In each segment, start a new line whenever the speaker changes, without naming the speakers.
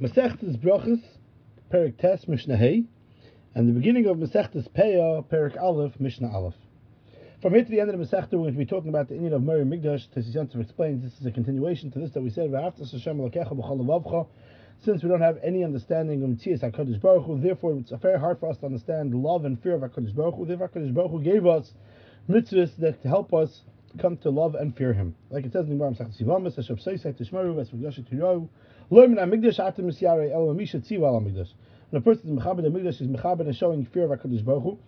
Masechtas Brachas, Perik Tes, Mishnah Hey, and the beginning of Masechtas Peah, Perik Aleph, Mishnah Aleph. From here to the end of the Masechta, we're going to be talking about the Indian of Mary Migdash. Tesisyantov explains this is a continuation to this that we said. Since we don't have any understanding of Mitzias HaKadosh Baruch Hu, therefore it's very hard for us to understand the love and fear of HaKadosh Baruch Hu. Therefore HaKadosh Baruch Hu gave us mitzvahs that help us come to love and fear Him. Like it says in the Seisek Tishmeru, Tiroyu, Amigdash. When a person is Mechabed Amigdash, is Mechabed and showing fear of HaKadosh Baruch Hu.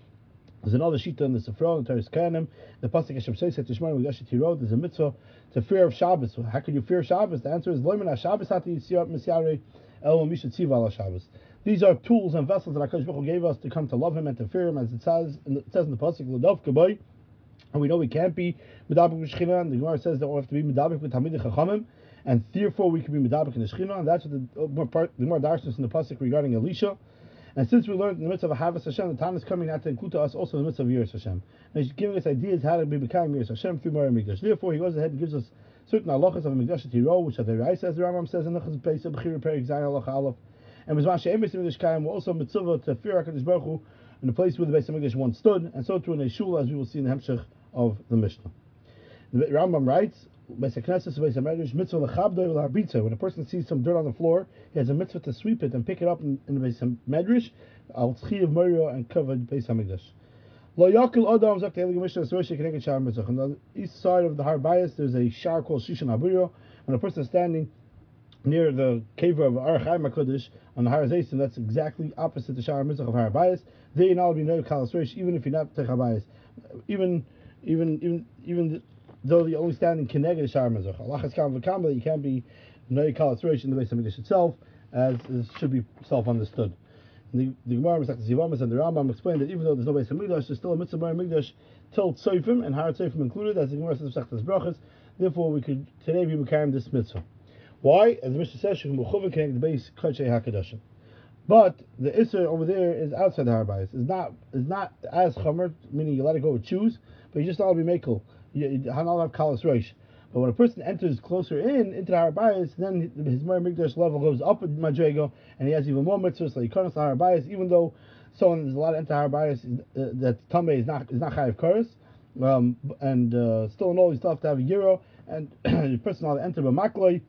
There's another shita in the Sifra, in Toras Kohanim, the Pasuk Hashem says, Tishmar Migdash Tiro, there's a mitzvah to fear of Shabbos. How can you fear Shabbos? The answer is, Learn Shabbos Hati Yitziyat Misyare El Misha Tziva Al Shabbos. These are tools and vessels that HaKadosh Baruch Hu gave us to come to love Him and to fear Him, as it says, it says in the Pasuk, Ladov Kaboy, and we know we can't be medabik with Shechina, the Gemara says that we have to be medabik with Hamid Chachamim, and therefore we can be medabik in the Shechina, and that's what the uh, the more darkness in the pasuk regarding Elisha. And since we learned in the midst of a Havas Hashem, the time is coming now to include to us also in the midst of Yiras Hashem. And he's giving us ideas how to be becoming Yiras Hashem through Mara Mikdash. Therefore, he goes ahead and gives us certain halachas of Mikdash Tiro, which are the Rai says the Rambam says in the Chaz Beis Bechir Perik Zayin Halacha Aleph. And Mizman She'em Beis Mikdash Kayim also mitzvah to fear HaKadosh Baruch Hu in the place where the Beis Mikdash once stood, and so too in a shul, as we will see in the Hemshech of the Mishnah. The Rambam writes, when a person sees some dirt on the floor, he has a mitzvah to sweep it and pick it up in, the Beis Medrash, al of Mario and covered Beis Hamikdash. Lo yakil adam mishnah mitzvah. On the east side of the Har Bayis, there's a shar called Shishan Abuyo. When a person is standing near the cave of Ar Chaim HaKadosh on the Har Zaysim, that's exactly opposite the shar mitzvah of Har Bayis. They now be no kalas even if you're not Tech Bayis. Even, even, even, even though the only standing Keneged Shar Mazach. Allah has come that you can't be no Kalas Reish in the base of Mikdash itself, as is, should be self understood. The, the Gemara Masech Yevamos and the Rambam explained that even though there's no base of Mikdash, there's still a mitzvah of Mikdash till Tzofim and Har Tzofim included, as the Gemara says Brachas. Therefore, we could today be carrying this mitzvah. Why? As the Mishnah says, Shechim B'Chuvah connect the base Kachei Hakadashim. But the Isser over there is outside the Harbayas. Is not is not as Chomer, meaning you let it go with choose, but you just not be Makel you not have kalas roish. But when a person enters closer in into the Harabayas, then his Mer Mikdash level goes up with Madrego, and he has even more mitzvahs. Like Karnas Harabayas, even though someone there's a lot of enter Harabayas uh, that Tame is not is not Chayiv Karas, um, and uh, still in all, you still have to have a euro, and the person to enter Bamakloi,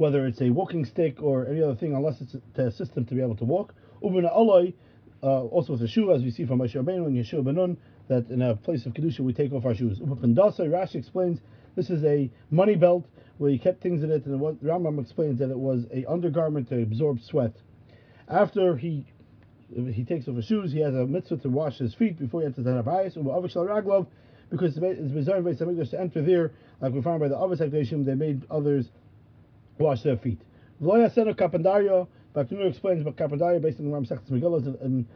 whether it's a walking stick or any other thing, unless it's to assist him to be able to walk. Aloi, uh, also with a shoe, as we see from Moshe Rabbeinu and Yeshua Benun, that in a place of kedusha we take off our shoes. Upapandasa, Rashi explains this is a money belt where you kept things in it, and what Rambam explains that it was a undergarment to absorb sweat. After he he takes off his shoes, he has a mitzvah to wash his feet before he enters the Hanabayis, Raglov, because it's Hamikdash to enter there, like we found by the Avos Hakdashim, they made others wash their feet. Vloya Seno Kapandario, Baknur explains about Kapandario based on the Ram Sechtes Megillah and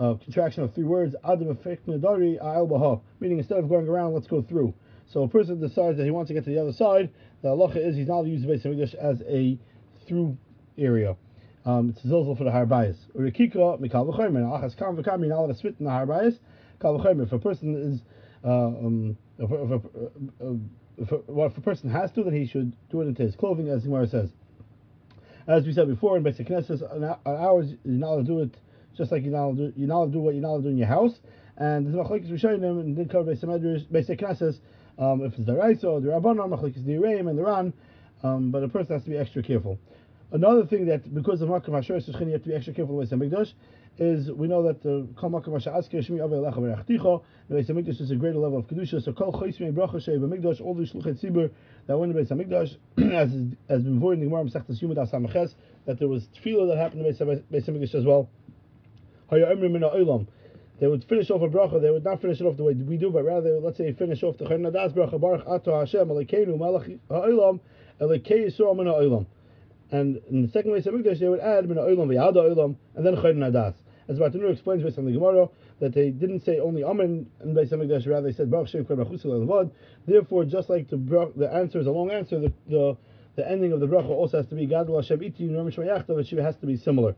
uh, contraction of three words, Adam Baha, meaning instead of going around, let's go through. So a person decides that he wants to get to the other side, the halacha is he's not to use the base of English as a through area. Um, it's a zilzal for the harbayas. Urikika mikal v'chaymer. Achas kam v'kam, you're spit in the harbayas. Kal. If a person is, uh, um, if, if, if, if, well, if a person has to, then he should do it into his clothing, as Gemara says. As we said before in basic Knesset, an hour you're not allowed to do it just like you're not to do, you're not do what you're not to do in your house. And there's machlekes rishonim and did cover basic knesses. Um, if it's the Raisa or the Rabbanon, machlekes the Reim and the Ran. Um, but a person has to be extra careful. Another thing that because of Makam Hashor you have to be extra careful with Mikdash is we know that the the Beis Hamikdash is a greater level of kedusha. So Kol Chayismei Bracha Shei B'Mikdash all the Shluchet Tzibur that went to Beis Hamikdash as has been void in the Gemara Masechtas Yumad Asamaches that there was tefillah that happened to Beis Hamikdash as well. They would finish off a bracha. They would not finish it off the way we do, but rather, let's say, finish off the Chaynadas bracha. Baruch Ato Hashem Alekeinu Malach Ha'olam Elekei Yisrael Min Ha'olam. And in the second way of Mikdash, they would add Min Ha'olam V'Yad Ha'olam and then Chaynadas. As Bartanur explains based on the Gemara, that they didn't say only Amen and Beis Hamikdash, rather they said Baruch Shem Bachusil Therefore, just like the the answer is a long answer, the the, the ending of the bracha also has to be Gadol Hashem Iti. It has to be similar.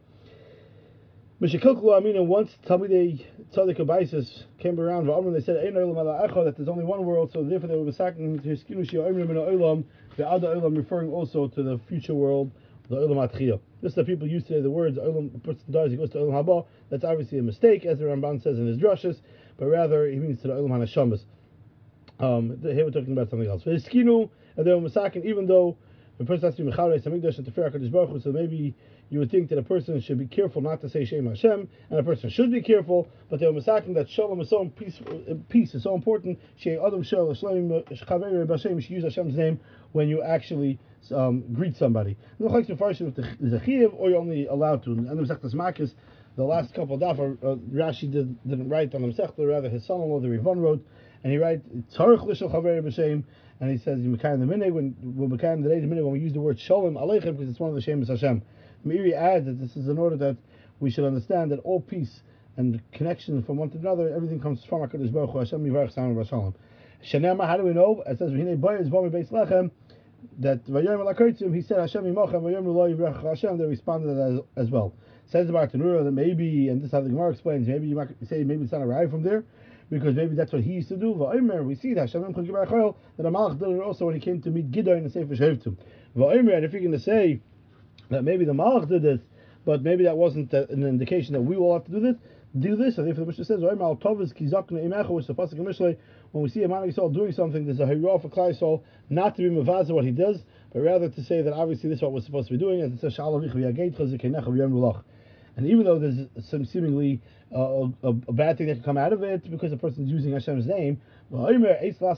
Mishakilkulu Amina once Talmidei Tzadik Abaisis came around they said Ein Olam Ala that there's only one world, so therefore they were sacking to Hiskinu Shia Oimrim in Olam, the other Olam referring also to the future world, the Olam Atchiyah. Just that people use today the words Olam, a person dies, he goes to Olam Haba. That's obviously a mistake, as the Ramban says in his drushes, but rather he means to the Olam HaNeshamas. Um, here we're talking about something else. For his skinu, and then Masakin, even though the person has to be Mechalei Samigdash and Tefer HaKadosh Baruch so maybe you would think that a person should be careful not to say Shem Hashem, and a person should be careful, but they were masaking that Shalom is so peace, peace is so important. She Adam Shel Shalom Chaveri B'Hashem, you should use Hashem's name when you actually um, greet somebody. No chayk to farsh if the chiyuv or you're only allowed to. And the Masechtas Makis, the last couple of daf, uh, Rashi did, didn't write on the Masechta, rather his son-in-law, the Rivon wrote, and he writes Tzarich Lishal Chaveri B'Shem, and he says mekayim the minig when when mekayim the day the minig when we use the word Shalom Aleichem because it's one of the Shemus Hashem. Meiri adds that this is in order that we should understand that all peace and connection from one to another, everything comes from HaKadosh Baruch Hu, Hashem Yivarech Shalom. Shanema, how do we know? It says, V'hinei boyez bomi beis lechem, that Vayom Elakoitzim, he said Hashem Yimochem, Vayom Lo Yivarech Hashem, they responded as, as well. Says the Bartanura that maybe, and this is how the Gemara explains, maybe you might say maybe it's not arrived from there, because maybe that's what he used to do. Va'omer, we see that Hashem that a Malach did it also when he came to meet Gidon and Sefer Shevtum. Va'omer, and if you're going to say that maybe the Malach did this, but maybe that wasn't an indication that we will have to do this. Do this, and if the Mishnah says, which the pasuk in Mishlei, when we see a man Yisrael doing something, there's a hurrah for Klai Yisrael not to be mavaza what he does, but rather to say that obviously this is what we're supposed to be doing, as it says, and even though there's some seemingly uh, a, a, bad thing that can come out of it because the person is using Hashem's name, the way the Rambam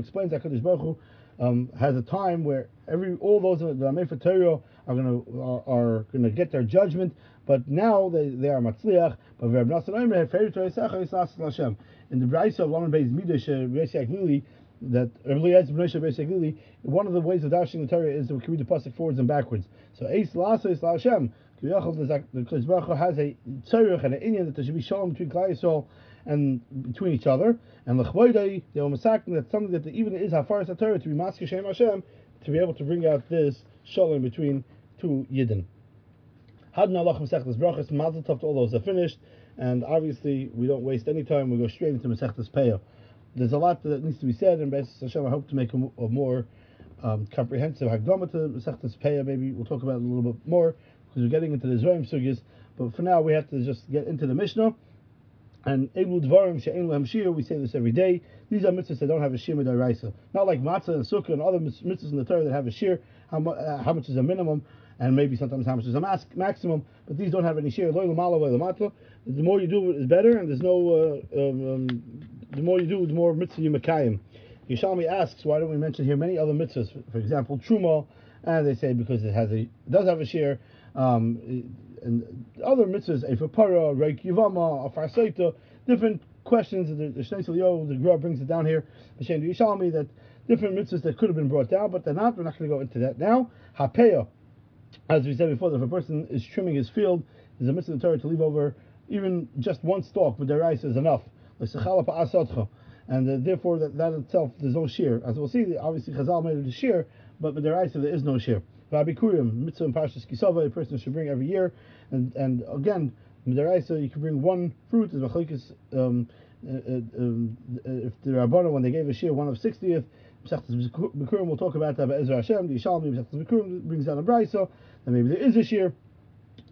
explains that Kadosh Baruch Hu, um, has a time where every all those that are made for Torah are to are, are to get their judgment, but now they, they are matzliach. But in the Brayso of Laman Beis Midrash Reisiak Lili that one of the ways of dashing the Torah is that we can read the pasuk forwards and backwards. So Eis Lasa Eis Hashem. The Kodesh Baruch has a tzorich and an inyan that there should be shalom between Klai Yisrael and between each other. And lechvoidai, they were masaking that something that even is hafaras Torah to be masker Shem Hashem to be able to bring out this shalom between two yidden. Hadna Allah Masechtas Brachas, Mazel Tov to all those that finished, and obviously we don't waste any time. We go straight into Masechtas Peah. There's a lot that needs to be said, and Beis Hashem, I hope to make a, a more um, comprehensive Hagdama to Masechtas Peah. Maybe we'll talk about it a little bit more because we're getting into the Zorim Sugis. But for now, we have to just get into the Mishnah. And Elu Dvarim She'en Lehem Shir, we say this every day. These are mitzvahs that don't have a shir midaraisa. Not like matzah and sukkah and other mitzvahs in the Torah that have a shir. How, uh, how much is a minimum, and maybe sometimes how much is a mas- maximum. But these don't have any shir. The more you do is better, and there's no. Uh, um, um, the more you do, the more mitzvah you makayim. Yerushalmi asks, why don't we mention here many other mitzvahs? For example, truma, and they say because it has a it does have a shir. Um, and other mitzvahs, a para, reik yivama, a farsaita, different questions. The, the Shnei the Gra brings it down here. the Hashem Yerushalmi that different mitzvahs that could have been brought down, but they're not. We're not going to go into that now. Hapeya, as we said before, that if a person is trimming his field, there's a mitzvah in Torah to leave over even just one stalk, but the rice is enough. And uh, therefore, that, that itself, there's no shear. As we'll see, obviously Chazal made it a shear, but with the rice, there is no shear. Vabikurim, mitzvah and parshas kisava, a person should bring every year. And and again, midaraisa, you can bring one fruit. As machlekes, um, uh, uh, um, uh, if the rabbana when they gave a share one of sixtieth, Mesechtes Bikurim we'll talk about that. But Ezra Hashem, the Yerushalmi Mesechtes Bikurim brings down a brayso. Then maybe there is a share.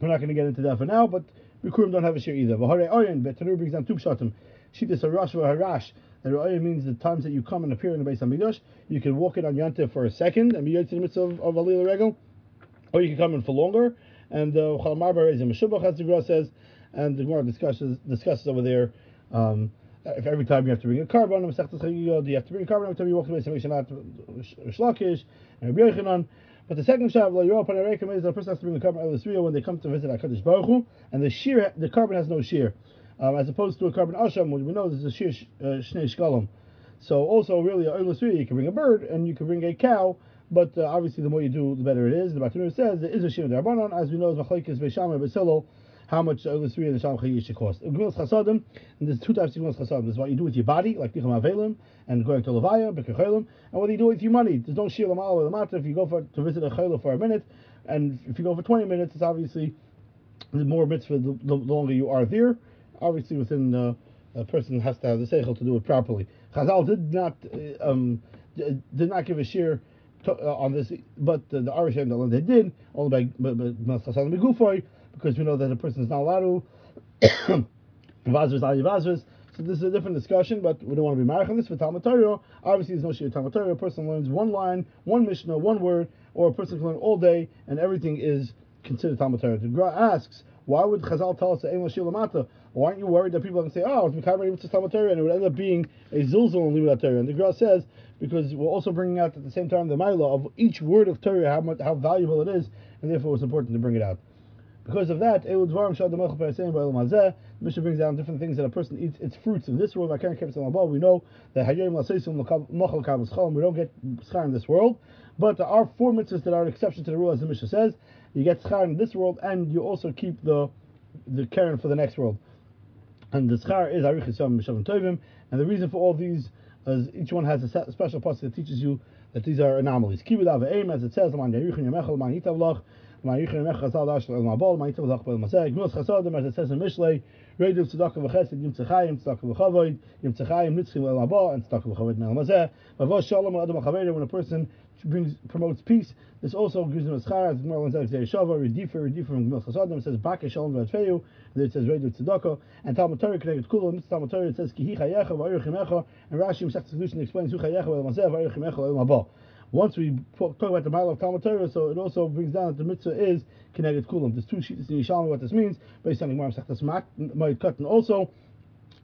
We're not going to get into that for now, but Bikurim don't have a share either. V'harei Oyen, Betanur brings down two pshatim. Shittis Harash v'Harash. And Ra'ayah means the times that you come and appear in the base of Hamikdash, you can walk in on Yantif for a second and be in the midst of, of Alila Regel, or you can come in for longer. And uh, Chal Marbar is in Meshubach, as the Gemara says, and the Gemara discusses, discusses over there. Um, if every time you have to bring a carbon, do you have to bring a carbon every time you walk the base of Shlakish and Rabbi. But the second shot of Europe and is that a person has to bring a carbon of when they come to visit HaKadosh Baruch and the shear, the carbon has no shear um, as opposed to a carbon asham, which we know this is a shir uh, shnei shkalim. So also really a you can bring a bird and you can bring a cow, but uh, obviously the more you do, the better it is. The Batanur says it is a shir derbanon, as we know, is how much oilus and the sham chayish should cost. Gemilas chasadim, and there's two types of gemilas chasadim. There's what you do with your body, like ticham avelim, and going to levaya, bekechelim, and what you do with your money. There's no shir lamal lamata. If you go for to visit a chayla for a minute, and if you go for 20 minutes, it's obviously the more mitzvah the, the longer you are there obviously within uh, a person has to have the seichel to do it properly. Chazal did not uh, um, did not give a shear to, uh, on this, but the, the Irish end they did only by Chasan Begufoi because we know that a person is not allowed to Vazvas. So this is a different discussion, but we don't want to be married on this. For Talmud obviously there's no Shir Talmud. A person learns one line, one Mishnah, one word, or a person can learn all day, and everything is considered Talmud Torah. The Gra asks, why would Chazal tell us that Ein Lamata? Why aren't you worried that people are going to say, oh, it's Mekaber Yitzhak Talmud Torah, and it would end up being a Zilzal in Limud Torah? And the Gra says, because we're also bringing out at the same time the Maila of each word of Torah, how, much, how valuable it is, and therefore it's important to bring it out. Because of that, the Mishnah brings down different things that a person eats. Its fruits in this world. We know that we don't get schar in this world, but there are four mitzvahs that are an exception to the rule, as the Mishnah says. You get schar in this world, and you also keep the the karen for the next world. And the schar is arichis yom tovim, and the reason for all these is each one has a special part that teaches you that these are anomalies. As it says, as it says in Mishlei, Reidim Tzedakah V'Chesed, Yim Tzechayim, Tzedakah V'Chavoid, Yim Tzechayim, Nitzchim El Mabal, and Tzedakah V'Chavoid Mel Mazeh. Vavos Shalom Adam HaChaveda, when a person brings promotes peace, this also gives him a schar, as Gemara learns out Zeh Shava, Redifer, Redifer from Gmil Chasadim, says Baka Shalom V'Atfeyu, and it says Reidim Tzedakah, and Talmud Torah connected Kula, and Talmud Torah it says Kihi Chayecha V'Ayur Chimecha, and Rashi Masech Solution explains Hu Chayecha Mazeh V'Ayur Chimecha Mabal once we talk about the mile of Talmud Torah, so it also brings down that the mitzvah is connected kulam. There's two sheets in Yerushalmi what this means, based on Gemara Sechtas Moed Katan, and also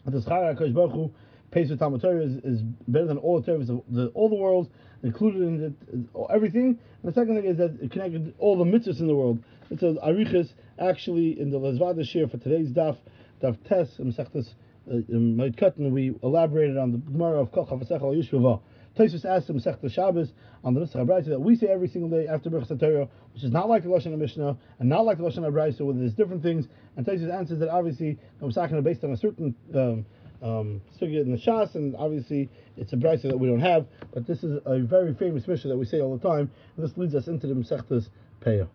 the Schara HaKadosh Baruch Hu for Talmud Torah is, is better than all the Torahs of the, all the worlds, included in it, everything. And the second thing is that it connected all the mitzvahs in the world. It says Arichas actually in the Lezvada share for today's daf, daf Tes, and Sechtas Ma'id we elaborated on the Gemara of Kol Chafasech Al Yishvavah. Taisus asked him Sech Shabbos on the Nusach Abraisa that we say every single day after Berachas Torah, which is not like the Lashon Mishnah and not like the Lashon Abraisa, where there's different things. And Taisus answers that obviously Kamsakana based on a certain um, um, in the Shas, and obviously it's a brisa that we don't have, but this is a very famous Mishnah that we say all the time, and this leads us into the Masechtas Peah.